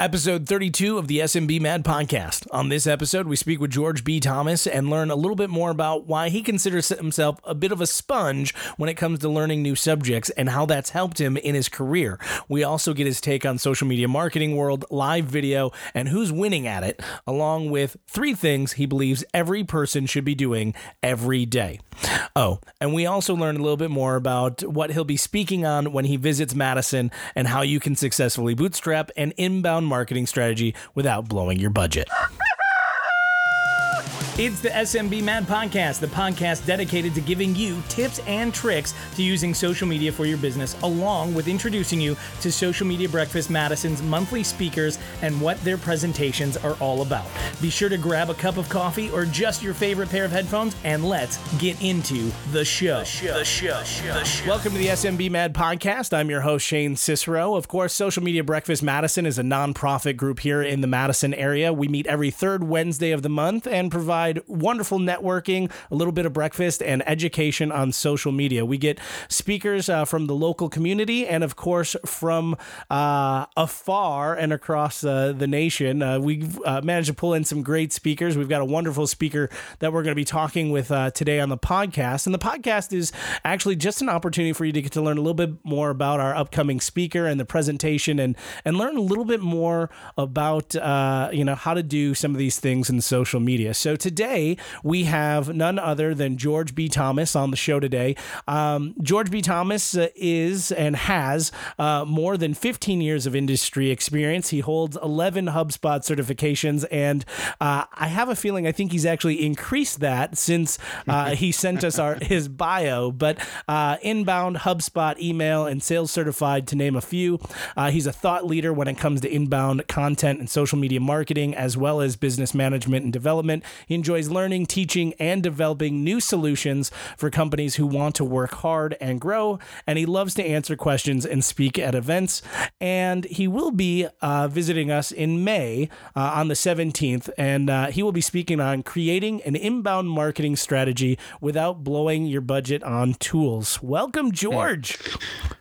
Episode 32 of the SMB Mad podcast. On this episode, we speak with George B. Thomas and learn a little bit more about why he considers himself a bit of a sponge when it comes to learning new subjects and how that's helped him in his career. We also get his take on social media marketing world, live video, and who's winning at it, along with three things he believes every person should be doing every day. Oh, and we also learn a little bit more about what he'll be speaking on when he visits Madison and how you can successfully bootstrap an inbound marketing strategy without blowing your budget. It's the SMB Mad Podcast, the podcast dedicated to giving you tips and tricks to using social media for your business, along with introducing you to Social Media Breakfast Madison's monthly speakers and what their presentations are all about. Be sure to grab a cup of coffee or just your favorite pair of headphones, and let's get into the show. The show. The show. The show. Welcome to the SMB Mad Podcast. I'm your host, Shane Cicero. Of course, Social Media Breakfast Madison is a nonprofit group here in the Madison area. We meet every third Wednesday of the month and provide wonderful networking, a little bit of breakfast, and education on social media. We get speakers uh, from the local community and, of course, from uh, afar and across uh, the nation. Uh, we've uh, managed to pull in some great speakers. We've got a wonderful speaker that we're going to be talking with today on the podcast. And the podcast is actually just an opportunity for you to get to learn a little bit more about our upcoming speaker and the presentation and, and learn a little bit more about, you know, how to do some of these things in social media. So today, today we have none other than George B. Thomas on the show today. Um, George B. Thomas uh, is and has uh, more than 15 years of industry experience. He holds 11 HubSpot certifications, and uh, I have a feeling I think he's actually increased that since uh, he sent us our his bio. But uh, inbound HubSpot email and sales certified, to name a few. Uh, he's a thought leader when it comes to inbound content and social media marketing, as well as business management and development. He enjoys learning, teaching, and developing new solutions for companies who want to work hard and grow. And he loves to answer questions and speak at events. And he will be uh, visiting us in May uh, on the 17th. And uh, he will be speaking on creating an inbound marketing strategy without blowing your budget on tools. Welcome, George.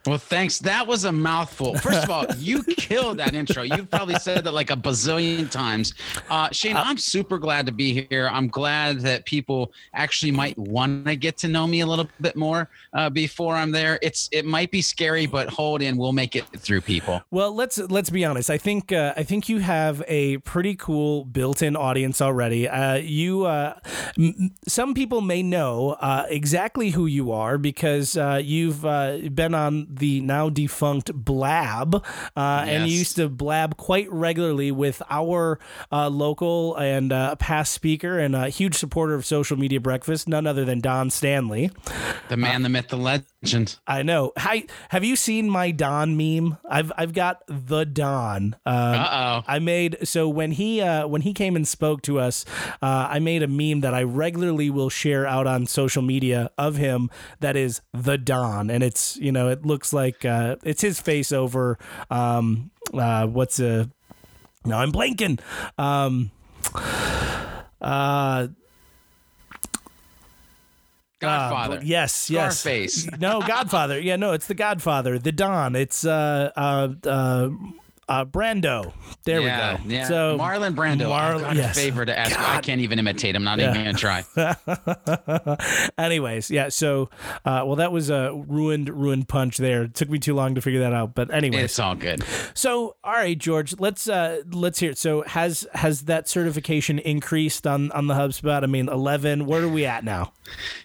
Well, thanks. That was a mouthful. First of all, you killed that intro. You've probably said that like a bazillion times. Uh, Shane, I'm super glad to be here. I'm glad that people actually might want to get to know me a little bit more uh, before I'm there. It's it might be scary, but hold in, we'll make it through. People. Well, let's let's be honest. I think uh, I think you have a pretty cool built-in audience already. Uh, you uh, m- some people may know uh, exactly who you are because uh, you've been on the now defunct Blab, yes. and you used to blab quite regularly with our local and past speaker and a huge supporter of Social Media Breakfast, none other than Don Stanley. The man, uh, the myth, the legend. I know. Hi, have you seen my Don meme? I've I've got the Don. Uh oh. I made so when he uh, when he came and spoke to us, uh, I made a meme that I regularly will share out on social media of him. That is the Don, and it's you know it looks like uh, it's his face over um, uh, what's a no I'm blanking. Um, uh, Godfather. Uh, yes, yes. Scarface. no, Godfather. Yeah, no, it's the Godfather. The Don. It's uh, uh, uh, uh, Brando. There yeah, we go. Yeah. So Marlon Brando. Marlon, got yes. favor to ask. God. I can't even imitate him. Not yeah. even gonna try. anyways, yeah. So, uh, well, that was a ruined, ruined punch. There it took me too long to figure that out. But anyway, it's all good. So, all right, George, let's uh, let's hear it. So, has has that certification increased on on the HubSpot? I mean, eleven. Where are we at now?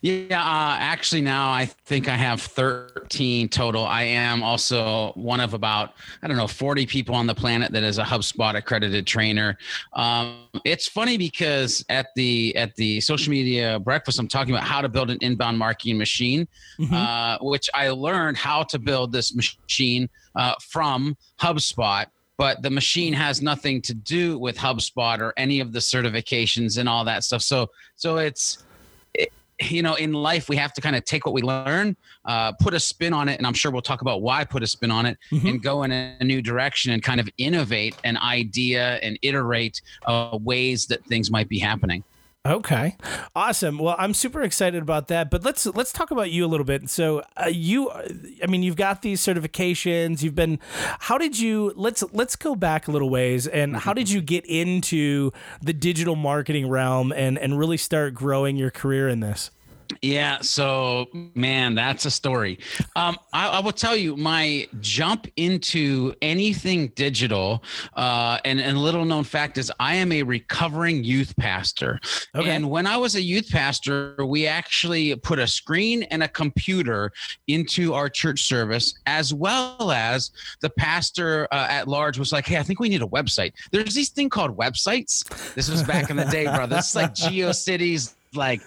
Yeah, uh, actually, now I think I have thirteen total. I am also one of about I don't know forty people people on the planet that is a HubSpot accredited trainer. Um, it's funny because at the at the social media breakfast, I'm talking about how to build an inbound marketing machine, mm-hmm. uh, which I learned how to build this machine uh, from HubSpot but the machine has nothing to do with HubSpot or any of the certifications and all that stuff. So so it's you know, in life, we have to kind of take what we learn, uh, put a spin on it, and I'm sure we'll talk about why put a spin on it, mm-hmm. and go in a, new direction and kind of innovate an idea and iterate uh, ways that things might be happening. Okay, awesome. Well, I'm super excited about that. But let's let's talk about you a little bit. So, uh, you, I mean, you've got these certifications. You've been. How did you? Let's let's go back a little ways. And how did you get into the digital marketing realm and and really start growing your career in this? Yeah, so man, that's a story. Um, I, I, will tell you, my jump into anything digital, uh, and and little known fact is, I am a recovering youth pastor. Okay. And when I was a youth pastor, we actually put a screen and a computer into our church service, as well as the pastor uh, at large was like, "Hey, I think we need a website." There's these thing called websites. This was back in the day, brother. This is like GeoCities like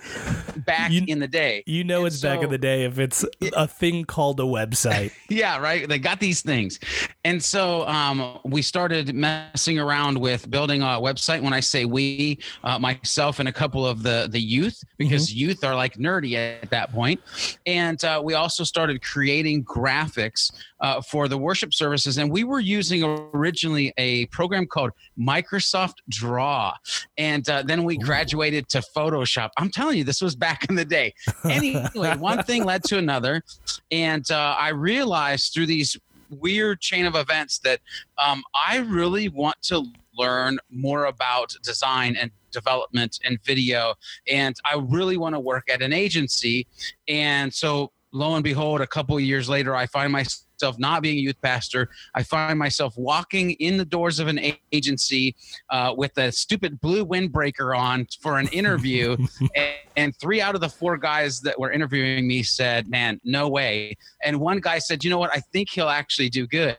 back you, in the day. You know, and it's so, back in the day if it's a thing called a website. yeah, right. They got these things, and so um, we started messing around with building a website. When I say we, uh, myself and a couple of the the youth, because mm-hmm. youth are like nerdy at that point, and uh, we also started creating graphics uh, for the worship services, and we were using originally a program called Microsoft Draw, and uh, then we graduated to Photoshop. I'm telling you, this was back in the day. Anyway, one thing led to another, and uh, I realized through these weird chain of events that um, I really want to learn more about design and development and video, and I really want to work at an agency. And so, lo and behold, a couple of years later, I find myself not being a youth pastor. I find myself walking in the doors of an agency uh, with a stupid blue windbreaker on for an interview. and, and three out of the four guys that were interviewing me said, Man, no way. And one guy said, You know what? I think he'll actually do good.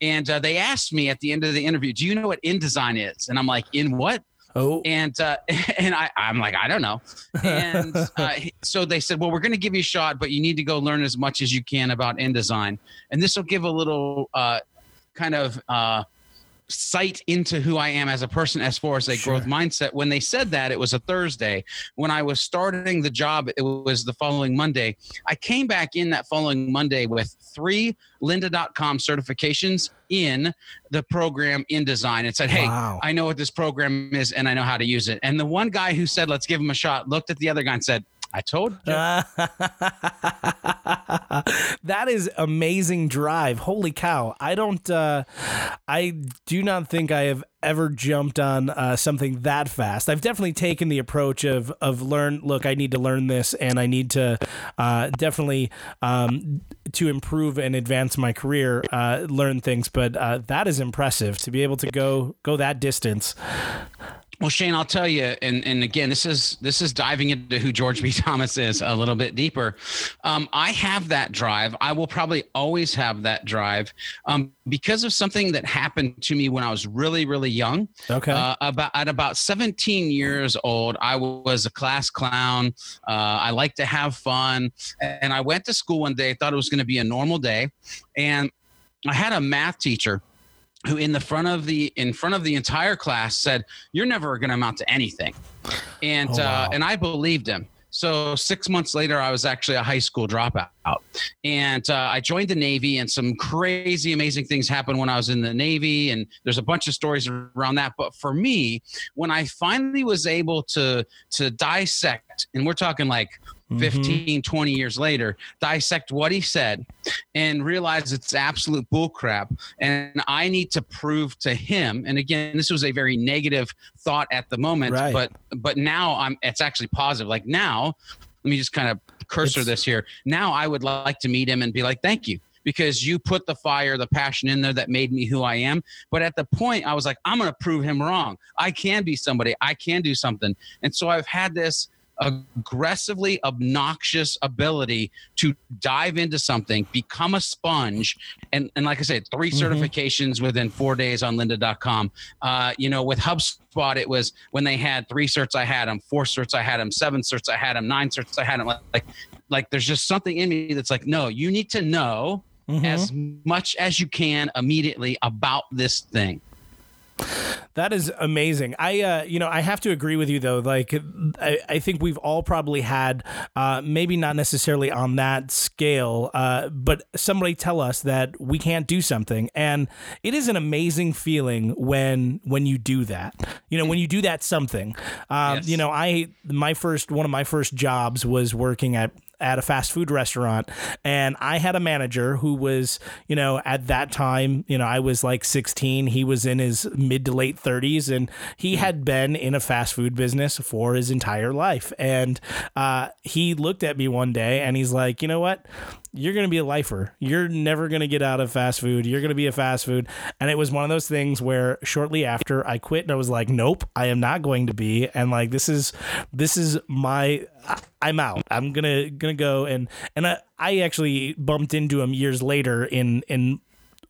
And uh, they asked me at the end of the interview, Do you know what InDesign is? And I'm like, In what? Oh, and uh, and I, I'm like, I don't know. And uh, so they said, well, we're going to give you a shot, but you need to go learn as much as you can about InDesign, and this will give a little uh, kind of uh, sight into who I am as a person as far as a sure. growth mindset. When they said that, it was a Thursday. When I was starting the job, it was the following Monday. I came back in that following Monday with three lynda.com certifications in the program InDesign and said, Hey, wow. I know what this program is and I know how to use it. And the one guy who said, Let's give him a shot, looked at the other guy and said, I told you. that is amazing drive. Holy cow. I don't, uh, I do not think I have ever jumped on uh, something that fast. I've definitely taken the approach of, of learn, look, I need to learn this and I need to uh, definitely, um, to improve and advance my career, uh, learn things. But uh, that is impressive to be able to go, go that distance. Well, Shane, I'll tell you, and, and again, this is this is diving into who George B. Thomas is a little bit deeper. Um, I have that drive. I will probably always have that drive um, because of something that happened to me when I was really, really young. Okay. Uh, about at about 17 years old, I was a class clown. Uh, I like to have fun, and I went to school one day. Thought it was going to be a normal day, and I had a math teacher who in the front of the in front of the entire class said you're never going to amount to anything and oh, wow. uh, and i believed him so six months later i was actually a high school dropout. And uh, i joined the navy and some crazy amazing things happened when i was in the navy. And there's a bunch of stories around that. But for me when i finally was able to to dissect and we're talking like mm-hmm. 15, 20 years later, dissect what he said and realize it's absolute bullcrap. And I need to prove to him. And again, this was a very negative thought at the moment, right. but but now I'm it's actually positive. Like now, let me just kind of cursor it's, this here. Now I would like to meet him and be like, thank you because you put the fire, the passion in there that made me who I am. But at the point, I was like, I'm going to prove him wrong. I can be somebody. I can do something. And so I've had this aggressively obnoxious ability to dive into something, become a sponge, and and like I said, 3 mm-hmm. certifications within four days on Lynda.com. Uh, you know, with HubSpot, it was when they had three certs, I had them, four certs, I had them, seven certs, I had them, nine certs, I had them. Like, like there's just something in me that's like, no, you need to know mm-hmm. as much as you can immediately about this thing. That is amazing. I, uh, you know, I have to agree with you though. Like, I, I think we've all probably had, uh, maybe not necessarily on that scale, uh, but somebody tell us that we can't do something, and it is an amazing feeling when when you do that. you know when you do that something um, Yes. you know i my first one of my first jobs was working at at a fast food restaurant and I had a manager who was, you know, at that time, you know, I was like 16, he was in his mid to late 30s and he had been in a fast food business for his entire life. And uh, he looked at me one day and he's like, "You know what? You're going to be a lifer. You're never going to get out of fast food. You're going to be a fast food." And it was one of those things where shortly after I quit and I was like, "Nope, I am not going to be." And like this is this is my I'm out. I'm gonna gonna go and and I, I actually bumped into him years later in in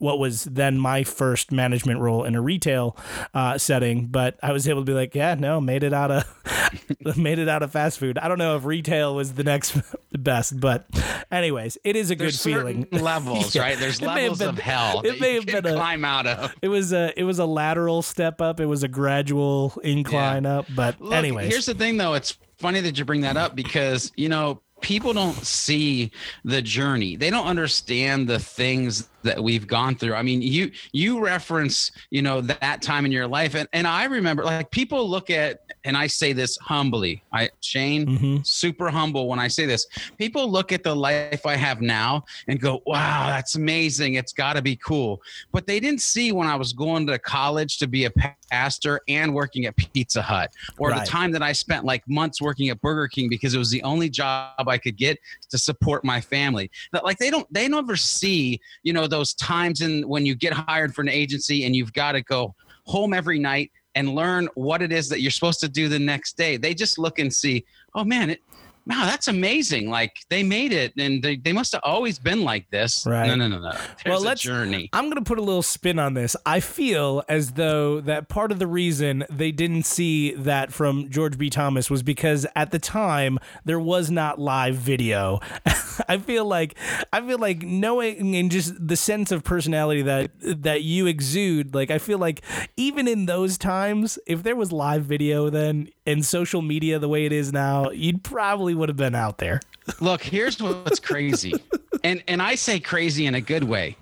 what was then my first management role in a retail uh, setting. But I was able to be like, yeah, no, made it out of made it out of fast food. I don't know if retail was the next best, but anyways, it is a There's good feeling. levels, Yeah. right? There's It levels of been- hell it may you have been a- climb out of. It was a it was a lateral step up. It was a gradual incline up. But Look, anyways, here's the thing though. It's funny that you bring that up because, you know, people don't see the journey. They don't understand the things that we've gone through. I mean, you you reference, you know, that time in your life and and I remember like people look at and I say this humbly. I Shane, Mhm. super humble when I say this. People look at the life I have now and go, "Wow, that's amazing. It's got to be cool." But they didn't see when I was going to college to be a pastor and working at Pizza Hut or Right. the time that I spent like months working at Burger King because it was the only job I could get to support my family. That like they don't they never see, you know, those times in when you get hired for an agency and you've got to go home every night and learn what it is that you're supposed to do the next day. They just look and see, oh man, it wow, that's amazing. Like they made it and they, they must have always been like this. Right. No, no, no, no. There's Well, let's- journey. I'm going to put a little spin on this. I feel as though that part of the reason they didn't see that from George B. Thomas was because at the time there was not live video. I feel like I feel like knowing and just the sense of personality that that you exude, like I feel like even in those times, if there was live video then and social media the way it is now, you'd probably would have been out there. Look, here's what's crazy. and and I say crazy in a good way.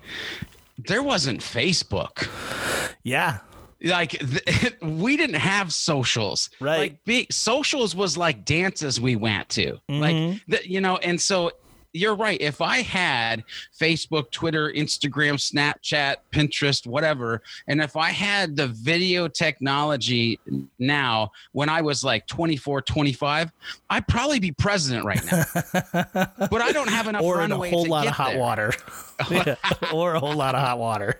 There wasn't Facebook. Yeah. like th- we didn't have socials Right. like be, socials was like dances we went to Mhm. like the, you know and so you're right if i had facebook twitter instagram snapchat pinterest whatever and if i had the video technology now when i was like 24 25 i'd probably be president right now but i don't have enough or in a whole lot of hot there. water. Yeah, or a whole lot of hot water.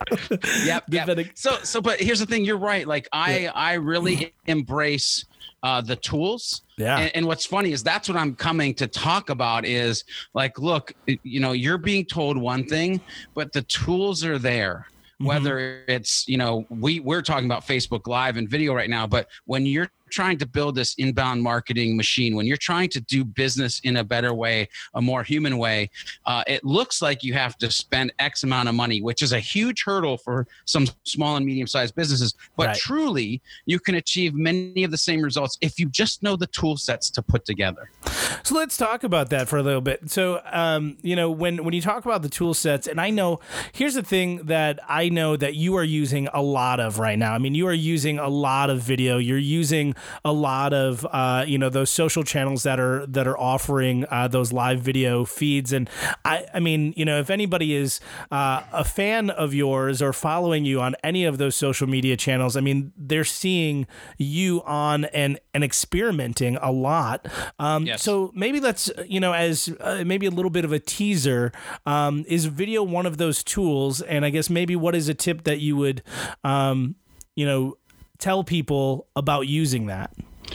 yep, yep. So so but here's the thing, you're right. Like I I really embrace uh the tools. Yeah. And, and what's funny is that's what I'm coming to talk about is like, look, you know, you're being told one thing, but the tools are there. Mm-hmm. Whether it's, you know, we we're talking about Facebook Live and video right now, but when you're trying to build this inbound marketing machine, when you're trying to do business in a better way, a more human way, uh, it looks like you have to spend X amount of money, which is a huge hurdle for some small and medium sized businesses. But Right. truly, you can achieve many of the same results if you just know the tool sets to put together. So let's talk about that for a little bit. So, um, you know, when when you talk about the tool sets, and I know here's the thing that I know that you are using a lot of right now. I mean, you are using a lot of video. You're using a lot of uh, you know those social channels that are that are offering uh, those live video feeds. And I, I mean, you know, if anybody is uh, a fan of yours or following you on any of those social media channels, I mean, they're seeing you on and and experimenting a lot. Um, Yes. So maybe let's you know as uh, maybe a little bit of a teaser. Um, is video one of those tools? And I guess maybe what is a tip that you would, um, you know, tell people about using that?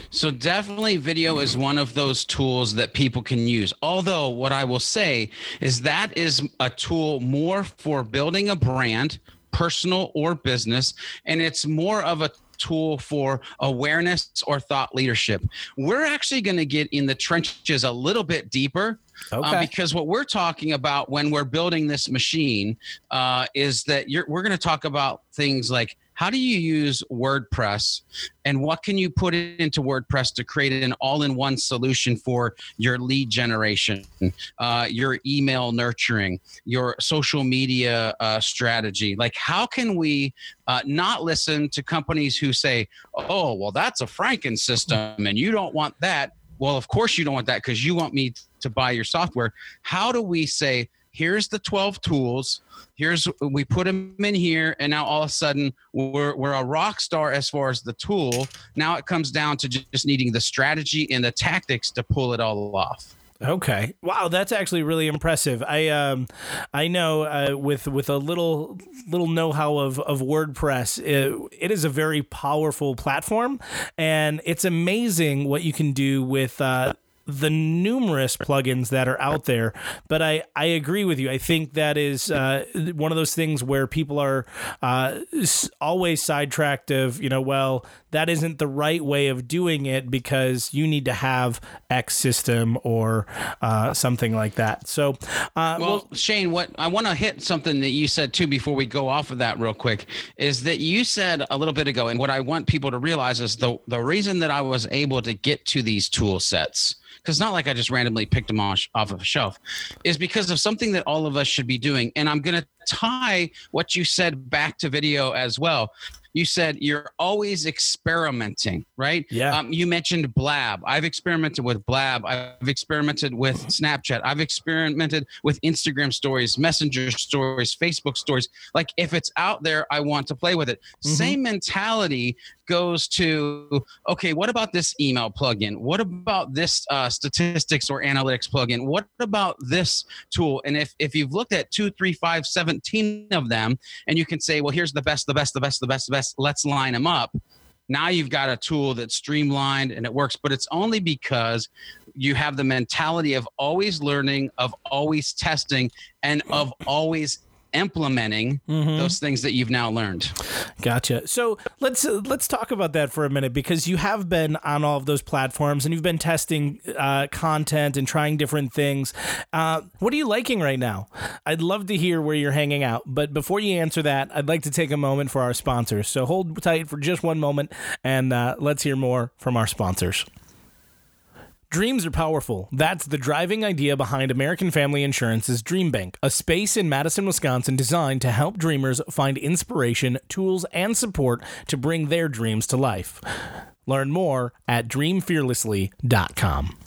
So definitely video is one of those tools that people can use. Although what I will say is that is a tool more for building a brand, personal or business, and it's more of a tool for awareness or thought leadership. We're actually going to get in the trenches a little bit deeper uh, Okay. because what we're talking about when we're building this machine uh, is that you're, we're going to talk about things like how do you use WordPress and what can you put into WordPress to create an all in one solution for your lead generation, uh, your email nurturing, your social media uh, strategy? Like, how can we uh, not listen to companies who say, oh, well, that's a Franken system and you don't want that? Well, of course you don't want that because you want me to buy your software. How do we say, here's the 12 tools here's we put them in here and now all of a sudden we're, we're a rock star as far as the tool now it comes down to just needing the strategy and the tactics to pull it all off Okay. Wow, that's actually really impressive. I um, I know uh, with with a little little know how of of WordPress, it, it is a very powerful platform, and it's amazing what you can do with. Uh, the numerous plugins that are out there. But I, I agree with you. I think that is uh, one of those things where people are uh, always sidetracked of, you know, well, that isn't the right way of doing it because you need to have X system or uh, something like that. So, uh, well, well, Shane, what I want to hit something that you said too before we go off of that real quick is that you said a little bit ago, and what I want people to realize is the the reason that I was able to get to these tool sets because not like I just randomly picked them off, off of a shelf, is because of something that all of us should be doing. And I'm going to tie what you said back to video as well you said you're always experimenting, right? Yeah. Um, you mentioned Blab. I've experimented with Blab. I've experimented with Snapchat. I've experimented with Instagram stories, Messenger stories, Facebook stories. Like if it's out there, I want to play with it. Mm-hmm. Same mentality goes to okay what about this email plugin what about this uh, statistics or analytics plugin what about this tool and if if you've looked at two three five 17 of them and you can say well here's the best the best the best the best the best let's line them up. Now you've got a tool that's streamlined and it works but it's only because you have the mentality of always learning of always testing and of always implementing mm-hmm. those things that you've now learned. Gotcha. So let's uh, let's talk about that for a minute because you have been on all of those platforms and you've been testing uh, content and trying different things. Uh, what are you liking right now? I'd love to hear where you're hanging out, but before you answer that, I'd like to take a moment for our sponsors. So hold tight for just one moment and uh, let's hear more from our sponsors. Dreams are powerful. That's the driving idea behind American Family Insurance's Dream Bank, a space in Madison, Wisconsin designed to help dreamers find inspiration, tools, and support to bring their dreams to life. Learn more at dreamfearlessly.com.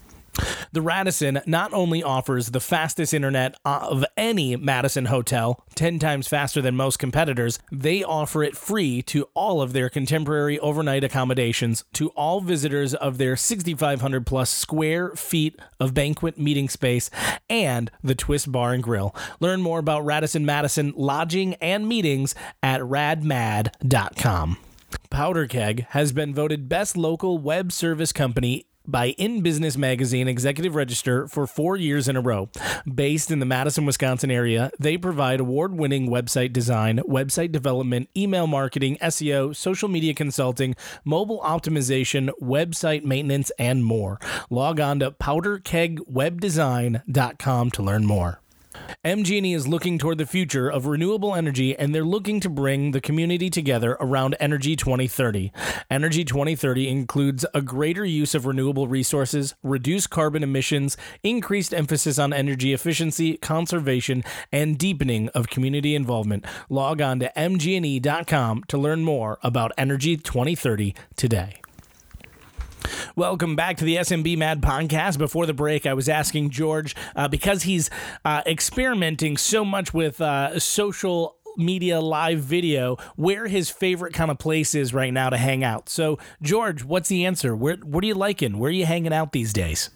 The Radisson not only offers the fastest internet uh, of any Madison hotel, 10 times faster than most competitors, they offer it free to all of their contemporary overnight accommodations to all visitors of their 6,500 plus square feet of banquet meeting space and the Twist Bar and Grill. Learn more about Radisson Madison lodging and meetings at radmad.com. Powder Keg has been voted best local web service company by In Business Magazine Executive Register for four years in a row. Based in the Madison, Wisconsin area, they provide award winning website design, website development, email marketing, SEO, social media consulting, mobile optimization, website maintenance, and more. Log on to powderkegwebdesign.com to learn more. MG&E is looking toward the future of renewable energy and they're looking to bring the community together around Energy 2030. Energy 2030 includes a greater use of renewable resources, reduced carbon emissions, increased emphasis on energy efficiency, conservation, and deepening of community involvement. Log on to mgne.com to learn more about Energy 2030 today. Welcome back to the SMB Mad podcast. Before the break, I was asking George uh, because he's uh, experimenting so much with uh, social media live video where his favorite kind of place is right now to hang out. So, George, what's the answer? Where what are you liking? Where are you hanging out these days?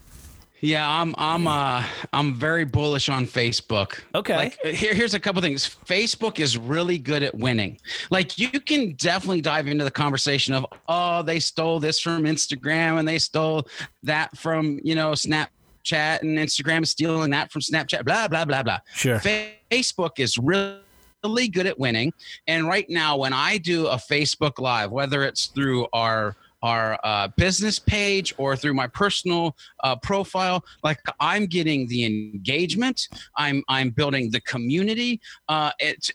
Yeah, I'm I'm uh I'm very bullish on Facebook. Okay. Like here here's a couple things. Facebook is really good at winning. Like you can definitely dive into the conversation of oh they stole this from Instagram and they stole that from, you know, Snapchat and Instagram is stealing that from Snapchat blah blah blah blah. Sure. Facebook is really really good at winning. And right now when I do a Facebook live, whether it's through our our uh, business page or through my personal uh, profile. Like i'm getting the engagement. I'm i'm building the community. Uh,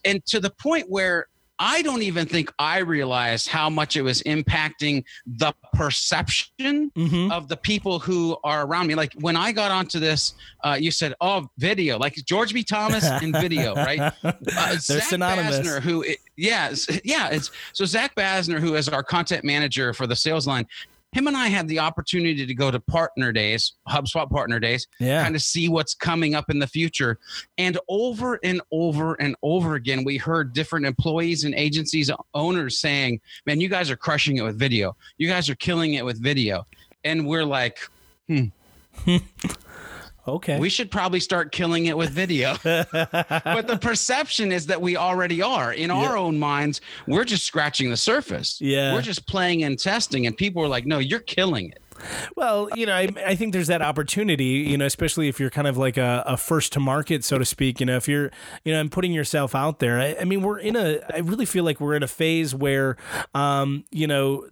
and to the point where I don't even think I realized how much it was impacting the perception mm-hmm. of the people who are around me. Like when I got onto this, uh, you said, "Oh, video," like George B. Thomas in video, right? Uh, They're Zach synonymous. Basner, who, yeah, yeah, it's so Zach Basner, who is our content manager for the Sales Lion him and I had the opportunity to go to partner days, HubSpot partner days, yeah. kind of see what's coming up in the future. And over and over and over again, we heard different employees and agencies owners saying, Man, you guys are crushing it with video. You guys are killing it with video. And we're like, hmm. Okay. We should probably start killing it with video. but the perception is that we already are. In yeah. our own minds, we're just scratching the surface. Yeah. We're just playing and testing. And people are like, no, you're killing it. Well, you know, I, I, think there's that opportunity, you know, especially if you're kind of like a, a, first to market, so to speak. You know, if you're, you know, and putting yourself out there. I, I mean, we're in a, I really feel like we're in a phase where, um, you know,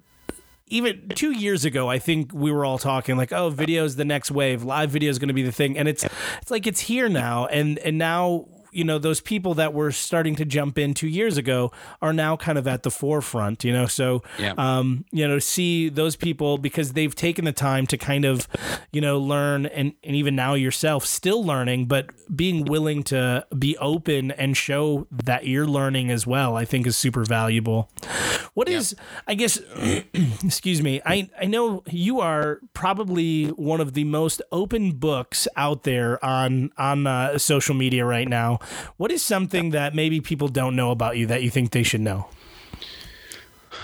even two years ago, I think we were all talking like, "Oh, video is the next wave. Live video is going to be the thing," and it's it's like it's here now, and and now you know those people that were starting to jump in two years ago are now kind of at the forefront you know so yeah. um, you know see those people because they've taken the time to kind of you know learn and, and even now yourself still learning but being willing to be open and show that you're learning as well i think is super valuable What yep. is? i guess excuse me i i know you are probably one of the most open books out there on on uh, social media right now what is something that maybe people don't know about you that you think they should know?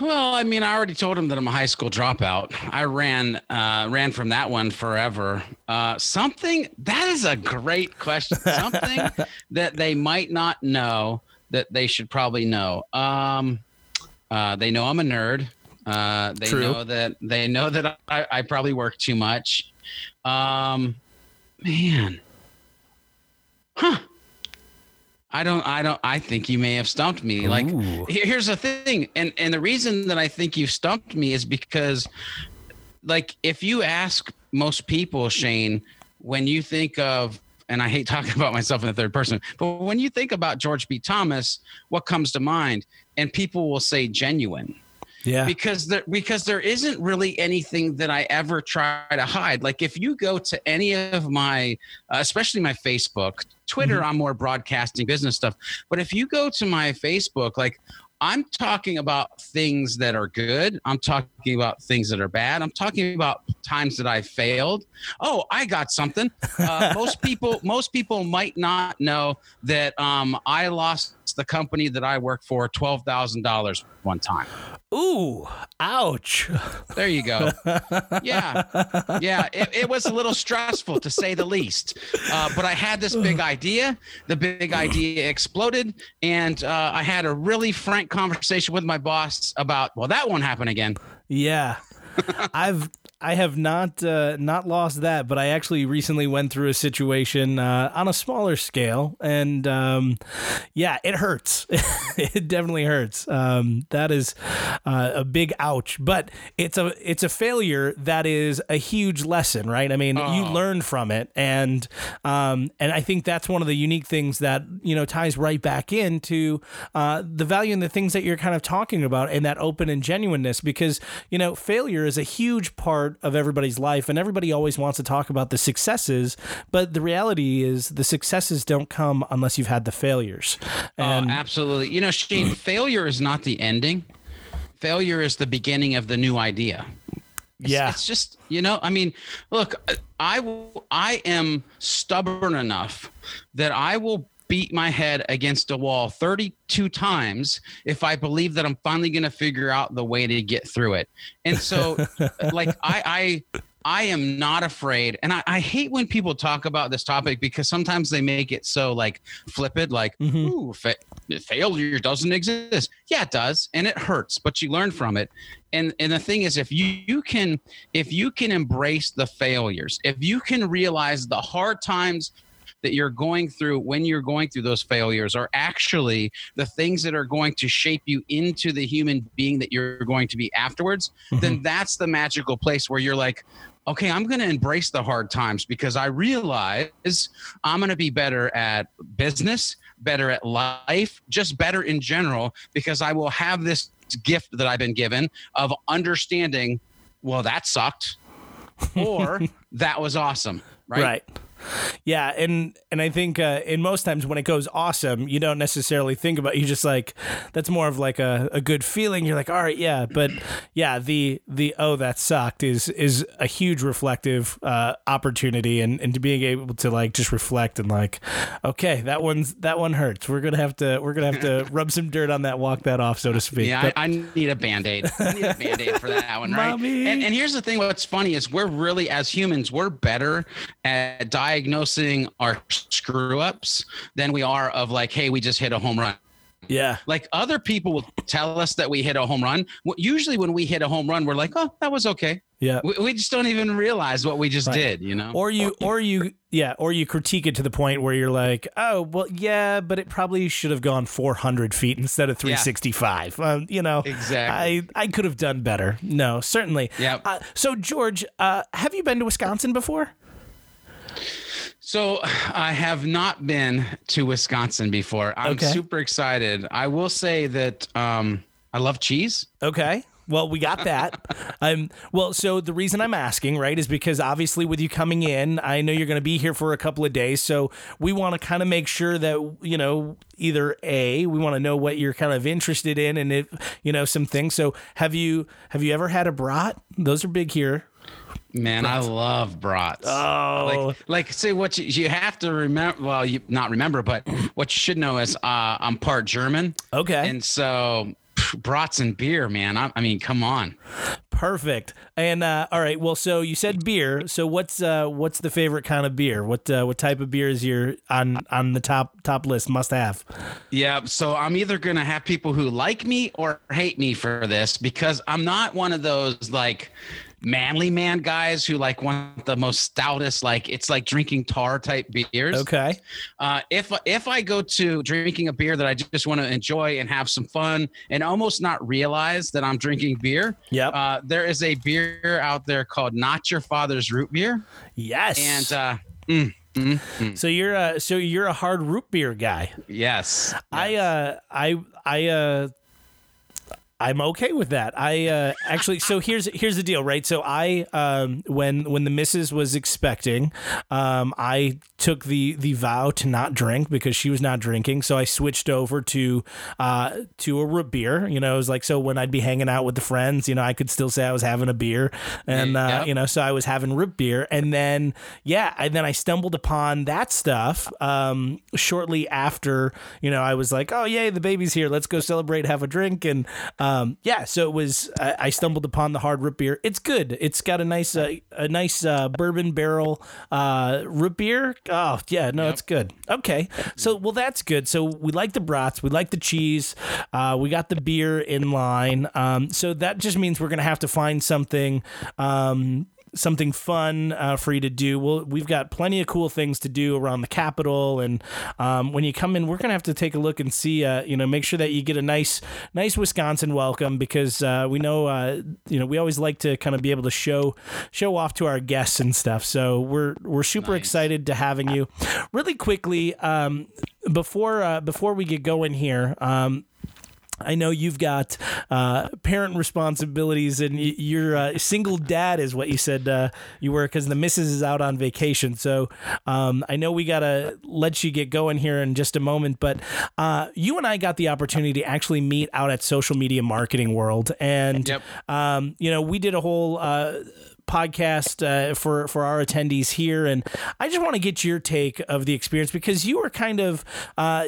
Well, I mean, I already told him that I'm a high school dropout. I ran uh, ran from that one forever. Uh, something that is a great question. Something that they might not know that they should probably know. Um, uh, they know I'm a nerd. Uh, they True. know that they know that I, I probably work too much. Um, man, huh? I don't, I don't, I think you may have stumped me. Ooh. Like, here's the thing. And, and the reason that I think you stumped me is because, like, if you ask most people, Shane, when you think of, and I hate talking about myself in the third person, but when you think about George B. Thomas, what comes to mind? And people will say genuine. Yeah. Because there because there isn't really anything that I ever try to hide. Like if you go to any of my uh, especially my Facebook, Twitter, mm-hmm. I'm more broadcasting business stuff. But if you go to my Facebook, like I'm talking about things that are good. I'm talking about things that are bad. I'm talking about times that I failed. Oh, I got something. Uh, most people, most people might not know that um, I lost the company that I work for twelve thousand dollars one time. Ooh, ouch. There you go. Yeah. Yeah. It, it was a little stressful to say the least. Uh, but I had this big idea. The big idea exploded. And uh, I had a really frank conversation with my boss about, well, that won't happen again. Yeah. I've I have not uh, not lost that, but I actually recently went through a situation uh, on a smaller scale, and um, yeah, it hurts. it definitely hurts. Um, that is uh, a big ouch, but it's a it's a failure that is a huge lesson, right? I mean, oh. you learn from it, and um, and I think that's one of the unique things that you know ties right back into uh, the value in the things that you're kind of talking about, and that open and genuineness, because you know failure is a huge part of everybody's life, and everybody always wants to talk about the successes. But the reality is, the successes don't come unless you've had the failures. Oh, and- oh, absolutely. You know, Shane, failure is not the ending. Failure is the beginning of the new idea. It's, yeah, it's just you know. I mean, look, I will, I am stubborn enough that I will beat my head against a wall 32 times if I believe that I'm finally going to figure out the way to get through it. And so, like, I, I, I am not afraid. And I, I, hate when people talk about this topic because sometimes they make it so like flippant, like, mm-hmm. ooh, fa- failure doesn't exist. Yeah, it does. And it hurts, but you learn from it. And, and the thing is, if you, you can, if you can embrace the failures, if you can realize the hard times that you're going through when you're going through those failures are actually the things that are going to shape you into the human being that you're going to be afterwards, Mm-hmm. then that's the magical place where you're like, okay, I'm going to embrace the hard times because I realize I'm going to be better at business, better at life, just better in general because I will have this gift that I've been given of understanding, well, that sucked or that was awesome. Right. Right. Yeah, and and I think uh, in most times when it goes awesome, you don't necessarily think about. You just like that's more of like a, a good feeling. You're like, all right, yeah, but yeah, the the oh that sucked is is a huge reflective uh, opportunity, and and to being able to like just reflect and like, okay, that one's that one hurts. We're gonna have to we're gonna have to rub some dirt on that, walk that off, so to speak. Yeah, But- I, I need a band aid. I need a band aid for that one, right? And, and here's the thing what's funny is we're really, as humans, we're better at diagnosing our screw ups than we are of like, hey, we just hit a home run. yeah, Like other people will tell us that we hit a home run. Usually, when we hit a home run, we're like, oh, that was okay. yeah. We, we just don't even realize what we just Right. did, you know? or you or you yeah or you critique it to the point where you're like oh well yeah but it probably should have gone 400 feet instead of 365 um, you know Exactly. i i could have done better no certainly Yep. uh, so george uh, have you been to wisconsin before So I have not been to Wisconsin before. I'm Okay. super excited. I will say that um, I love cheese. Okay. Well, we got that. um, well, so the reason I'm asking, right, is because obviously with you coming in, I know you're going to be here for a couple of days. So we want to kind of make sure that, you know, either A, we want to know what you're kind of interested in and if, you know, some things. So have you, have you ever had a brat? Those are big here. Man, I love brats. Oh, like, like say what you, you have to remember. Well, you not remember, but what you should know is uh, I'm part German, okay. and so brats and beer, man. I, I mean, come on. Perfect. And, uh, all right. Well, so you said beer. So what's, uh, what's the favorite kind of beer? What, uh, what type of beer is your on, on the top, top list must have? Yeah, so I'm either gonna have people who like me or hate me for this because I'm not one of those like manly man guys who like want the most stoutest like it's like drinking tar type beers. Okay. Uh, if if I go to drinking a beer that I just want to enjoy and have some fun and almost not realize that I'm drinking beer, Yep. uh, there is a beer out there called Not Your Father's Root Beer, Yes. and uh, mm, mm, mm, so you're a so you're a hard root beer guy. yes, I uh I I uh I'm okay with that. I uh, actually so here's here's the deal, right? So I um, when when the missus was expecting, um, I took the the vow to not drink because she was not drinking. So I switched over to uh, to a root beer. You know, it was like so when I'd be hanging out with the friends, you know, I could still say I was having a beer, and uh, Yep. you know, so I was having root beer, and then yeah, and then I stumbled upon that stuff um, shortly after. You know, I was like, oh yay, the baby's here. Let's go celebrate, have a drink, and um, yeah. So it was. I, I stumbled upon the hard root beer. It's good. It's got a nice uh, a nice uh, bourbon barrel uh, root beer. Oh yeah, no, it's good. Okay, so well that's good. So we like the brats, we like the cheese, uh, we got the beer in line. Um, so that just means we're gonna have to find something. Um, something fun uh, for you to do. Well, we've got plenty of cool things to do around the Capitol, and um, when you come in, we're gonna have to take a look and see. Uh, you know, make sure that you get a nice, nice Wisconsin welcome because uh, we know, uh, you know, we always like to kind of be able to show show off to our guests and stuff. So we're we're super Nice. excited to having you. Really quickly, um, before uh, before we get going here. Um, I know you've got uh, parent responsibilities, and you're a single dad, is what you said uh, you were, because the missus is out on vacation. So um, I know we gotta let you get going here in just a moment, but uh, you and I got the opportunity to actually meet out at Social Media Marketing World, and Yep. um, you know we did a whole. Uh, podcast uh, for for our attendees here and I just want to get your take of the experience because you were kind of uh,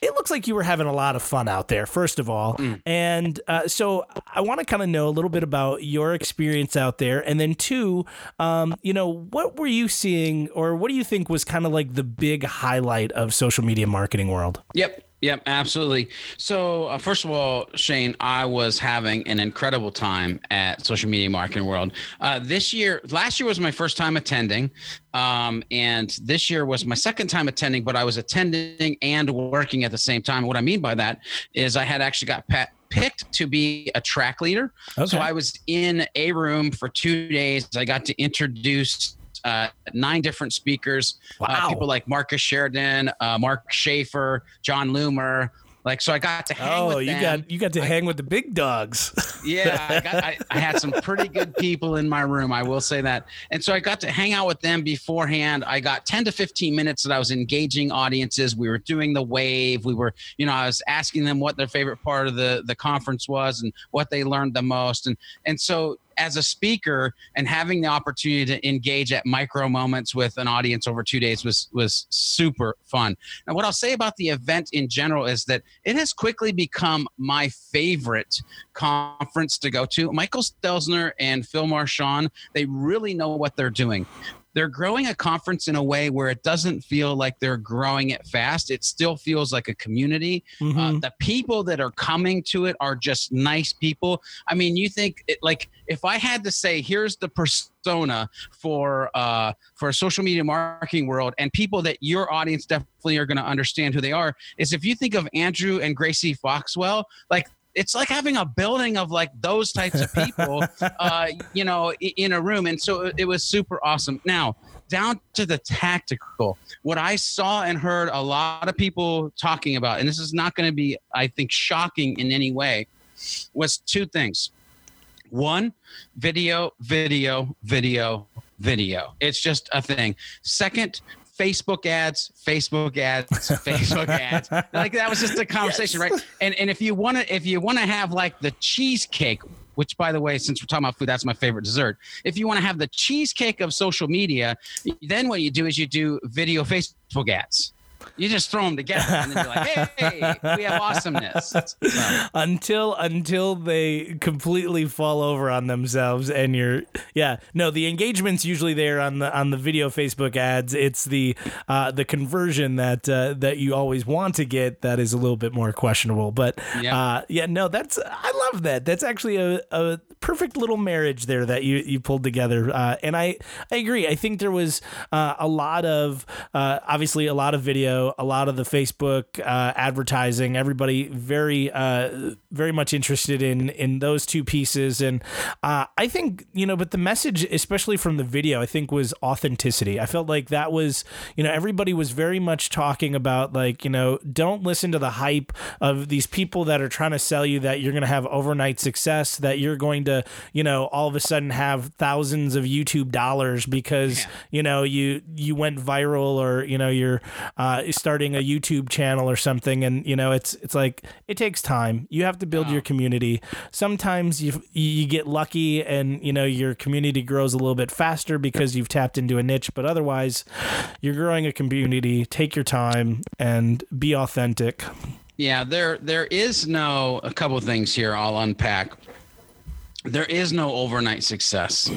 it looks like you were having a lot of fun out there, first of all. And uh, so I want to kind of know a little bit about your experience out there. And then, two, um, you know, what were you seeing or what do you think was kind of like the big highlight of social media marketing world? Yep. Yep, absolutely. So, uh, first of all, Shane, I was having an incredible time at Social Media Marketing World. Uh, this year, last year was my first time attending, um, and this year was my second time attending. But I was attending and working at the same time. What I mean by that is I had actually got pat- picked to be a track leader. Okay. So I was in a room for two days. I got to introduce uh, nine different speakers. Uh, wow. People like Marcus Sheridan, uh, Mark Schaefer, Jon Loomer. Like so, I got to hang. Oh, you got you got to I, hang with the big dogs. yeah, I, got, I, I, had some pretty good people in my room. I will say that, and so I got to hang out with them beforehand. I got ten to fifteen minutes that I was engaging audiences. We were doing the wave. We were, you know, I was asking them what their favorite part of the the conference was and what they learned the most, and and so as a speaker and having the opportunity to engage at micro moments with an audience over two days was was super fun. And what I'll say about the event in general is that it has quickly become my favorite conference to go to. Michael Stelzner and Phil Mershon, they really know what they're doing they're growing a conference in a way where it doesn't feel like they're growing it fast. It still feels like a community. Uh, mm-hmm. Uh, the people that are coming to it are just nice people. I mean, you think it, like if I had to say, here's the persona for uh, for a social media marketing world, and people that your audience definitely are going to understand who they are, is if you think of Andrew and Gracie Foxwell, like it's like having a building of like those types of people, uh, you know, in a room. And so it was super awesome. Now, down to the tactical, what I saw and heard a lot of people talking about, and this is not going to be, I think, shocking in any way, was two things. One, video, video, video, video. It's just a thing. Second, Facebook ads, Facebook ads, Facebook ads. Like that was just a conversation, yes. right? And and if you want to if you want to have like the cheesecake, which by the way, since we're talking about food, that's my favorite dessert. If you want to have the cheesecake of social media, then what you do is you do video Facebook ads. You just throw them together and then you're like, hey, we have awesomeness. So. Until until they completely fall over on themselves and you're yeah. No, the engagement's usually there on the on the video Facebook ads. It's the uh, the conversion that uh, that you always want to get that is a little bit more questionable. But yeah, uh, yeah no, that's I love that. That's actually a, a perfect little marriage there that you you pulled together. Uh, and I I agree. I think there was uh, a lot of uh, obviously a lot of video a lot of the Facebook uh, advertising, everybody very, uh, very much interested in in those two pieces, and uh, I think you know, but the message, especially from the video, I think was authenticity. I felt like that was, you know, everybody was very much talking about like, you know, don't listen to the hype of these people that are trying to sell you that you're going to have overnight success, that you're going to, you know, all of a sudden have thousands of YouTube dollars because yeah. you know you you went viral or you know you're uh, starting a YouTube channel or something and you know it's it's like it takes time. You have to build wow. your community. Sometimes you you get lucky and you know your community grows a little bit faster because you've tapped into a niche, but otherwise you're growing a community. Take your time and be authentic. Yeah, there there is no a couple things here I'll unpack there is no overnight success.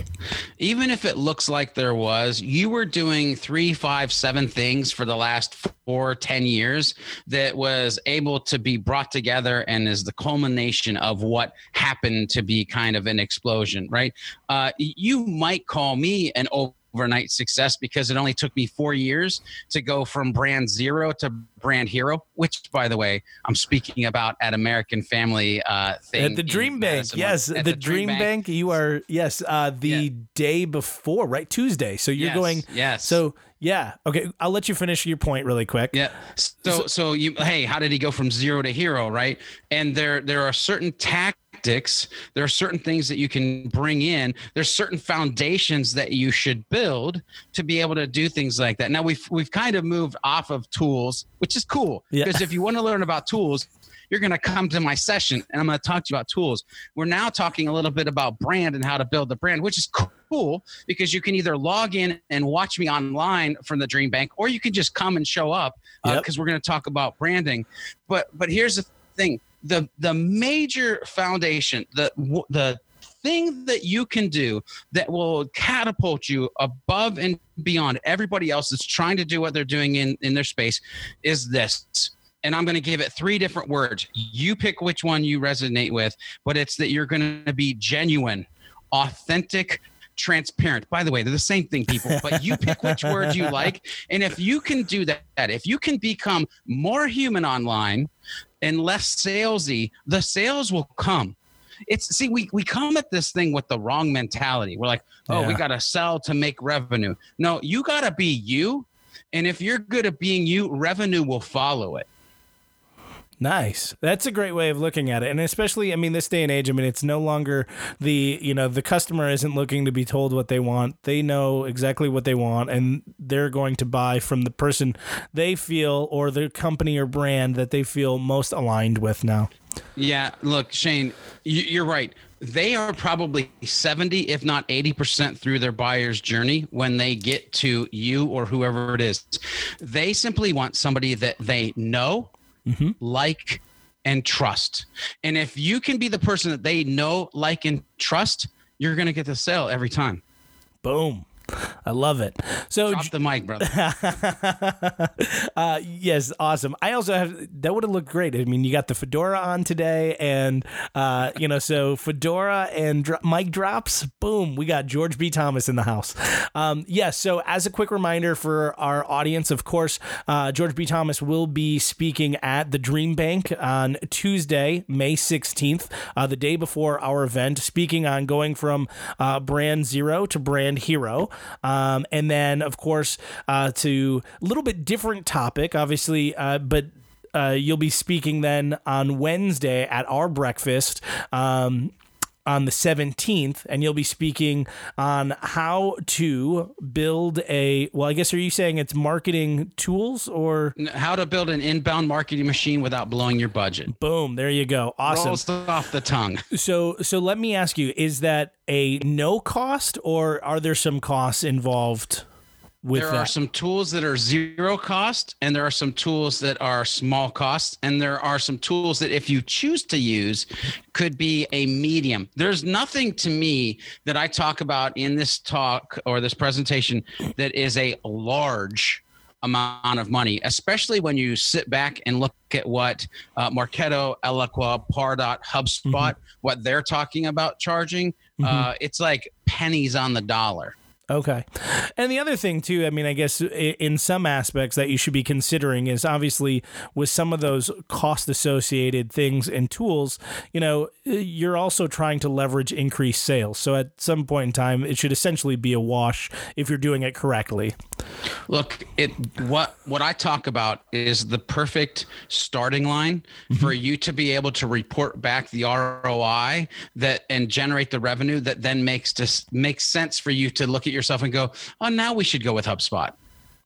Even if it looks like there was, you were doing three, five, seven things for the last four, ten years that was able to be brought together and is the culmination of what happened to be kind of an explosion, right? Uh, you might call me an overnight success because it only took me four years to go from brand zero to brand hero, which, by the way, I'm speaking about at American Family uh, thing. At the Dream Bank, yes, the, the, Dream, Bank. Bank. You are yes, uh, the yeah. day before, right? Tuesday. So you're yes, going. Yes. So yeah. Okay. I'll let you finish your point really quick. Yeah. So, so, so you, hey, how did he go from zero to hero, right? And there, there are certain tactics tactics. There are certain things that you can bring in. There's certain foundations that you should build to be able to do things like that. Now we've we've kind of moved off of tools, which is cool yeah. because if you want to learn about tools, you're going to come to my session and I'm going to talk to you about tools. We're now talking a little bit about brand and how to build the brand, which is cool because you can either log in and watch me online from the Dream Bank, or you can just come and show up because uh, yep. we're going to talk about branding. But but here's the thing: the the major foundation, the the thing that you can do that will catapult you above and beyond everybody else that's trying to do what they're doing in in their space is this and I'm going to give it three different words. You pick which one you resonate with, but it's that you're going to be genuine, authentic, transparent. By the way, they're the same thing, people, but you pick which words you like. And if you can do that, if you can become more human online and less salesy, the sales will come. It's see, we, we come at this thing with the wrong mentality. We're like, oh, yeah. we got to sell to make revenue. No, you got to be you. And if you're good at being you, revenue will follow it. Nice. That's a great way of looking at it. And especially, I mean, this day and age, I mean, it's no longer the, you know, the customer isn't looking to be told what they want. They know exactly what they want and they're going to buy from the person they feel or the company or brand that they feel most aligned with now. Yeah. Look, Shane, you're right they are probably 70 if not 80% through their buyer's journey when they get to you or whoever it is they simply want somebody that they know mm-hmm. like, and trust. And if you can be the person that they know, like, and trust, you're going to get the sale every time. Boom. I love it. So drop the mic, brother. uh, yes, awesome. I also have that would have looked great. I mean, you got the fedora on today, and uh, you know, so fedora and dro- mic drops. Boom, we got George B. Thomas in the house. Um, yes. Yeah, so as a quick reminder for our audience, of course, uh, George B. Thomas will be speaking at the Dream Bank on Tuesday, May sixteenth, uh, the day before our event, speaking on going from uh, brand zero to brand hero. Um, and then, of course, uh, to a little bit different topic, obviously, uh, but uh, you'll be speaking then on Wednesday at our breakfast. Um, on the 17th and you'll be speaking on how to build a well i guess are you saying it's marketing tools or? How to build an inbound marketing machine without blowing your budget. Boom there you go. Awesome. Rolls off the tongue. So so let me ask you is that a no cost or are there some costs involved with there that. are some tools that are zero cost and there are some tools that are small cost and there are some tools that if you choose to use could be a medium there's nothing to me that i talk about in this talk or this presentation that is a large amount of money, especially when you sit back and look at what uh, Marketo, Eloqua, Pardot, HubSpot, mm-hmm. what they're talking about charging. Mm-hmm. Uh, it's like pennies on the dollar. Okay. And the other thing, too, I mean, I guess in some aspects that you should be considering is obviously with some of those cost associated things and tools, you know, you're also trying to leverage increased sales. So at some point in time, it should essentially be a wash if you're doing it correctly. Look, it what what I talk about is the perfect starting line mm-hmm. for you to be able to report back the ROI that and generate the revenue that then makes this makes sense for you to look at yourself and go, "Oh, now we should go with HubSpot."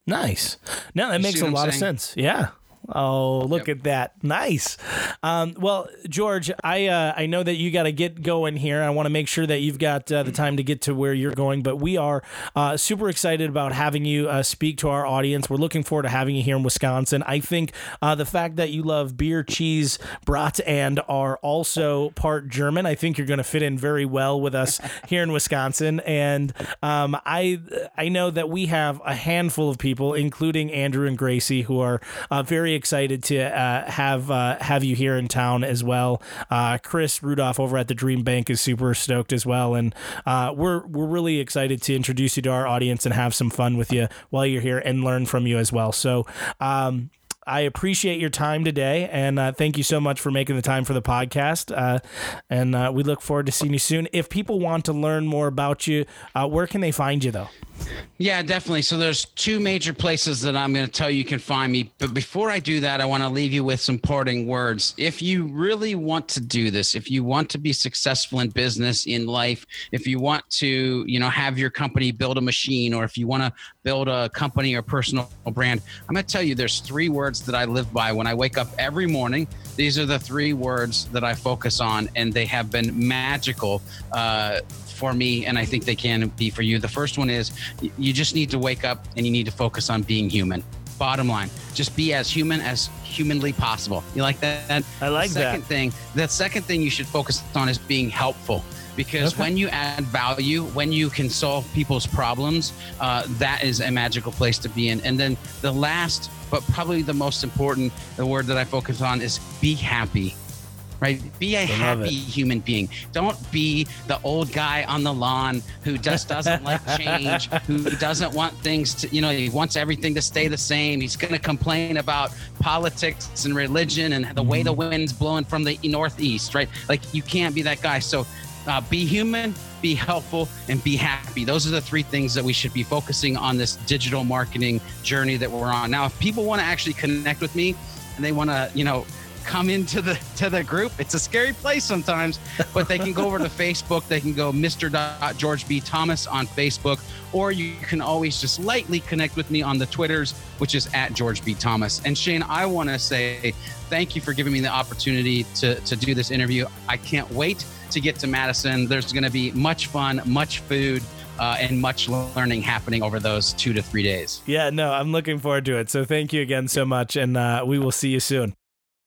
Nice. No, that you makes a lot of sense. Yeah. Oh, look yep. at that! Nice. Um, well, George, I uh, I know that you got to get going here. I want to make sure that you've got uh, the time to get to where you're going. But we are uh, super excited about having you uh, speak to our audience. We're looking forward to having you here in Wisconsin. I think uh, the fact that you love beer, cheese, brats, and are also part German, I think you're going to fit in very well with us here in Wisconsin. And um, I I know that we have a handful of people, including Andrew and Gracie, who are uh, excited to uh, have uh, have you here in town as well. Uh, Chris Rudolph over at the Dream Bank is super stoked as well, and uh, we're we're really excited to introduce you to our audience and have some fun with you while you're here and learn from you as well. So. Um, I appreciate your time today, and uh, thank you so much for making the time for the podcast. Uh, and uh, we look forward to seeing you soon. If people want to learn more about you, uh, where can they find you, though? Yeah, definitely. So there's two major places that I'm going to tell you you can find me. But before I do that, I want to leave you with some parting words. If you really want to do this, if you want to be successful in business, in life, if you want to, you know, have your company build a machine, or if you want to build a company or personal brand, I'm going to tell you there's three words that I live by when I wake up every morning. These are the three words that I focus on, and they have been magical. Uh, for me, and I think they can be for you. The first one is you just need to wake up and you need to focus on being human. Bottom line, just be as human as humanly possible. You like that? I like second that. thing, that second thing you should focus on is being helpful. Because okay. when you add value, when you can solve people's problems, uh, that is a magical place to be in. And then the last, but probably the most important, the word that I focus on is be happy right? Be a happy human being. Don't be the old guy on the lawn who just doesn't like change, who doesn't want things to, you know, he wants everything to stay the same. He's going to complain about politics and religion and the way the mm-hmm. wind's blowing from the northeast, right? Like you can't be that guy. So uh, be human, be helpful, and be happy. Those are the three things that we should be focusing on this digital marketing journey that we're on. Now, if people want to actually connect with me and they want to, you know, come into the to the group. It's a scary place sometimes, but they can go over to Facebook. They can go Mr. George B. Thomas on Facebook, or you can always just lightly connect with me on the Twitters, which is at George B. Thomas. And Shane, I want to say thank you for giving me the opportunity to to do this interview. I can't wait to get to Madison. There's going to be much fun, much food. Uh, and much learning happening over those two to three days. Yeah, no, I'm looking forward to it. So thank you again so much, and uh, we will see you soon.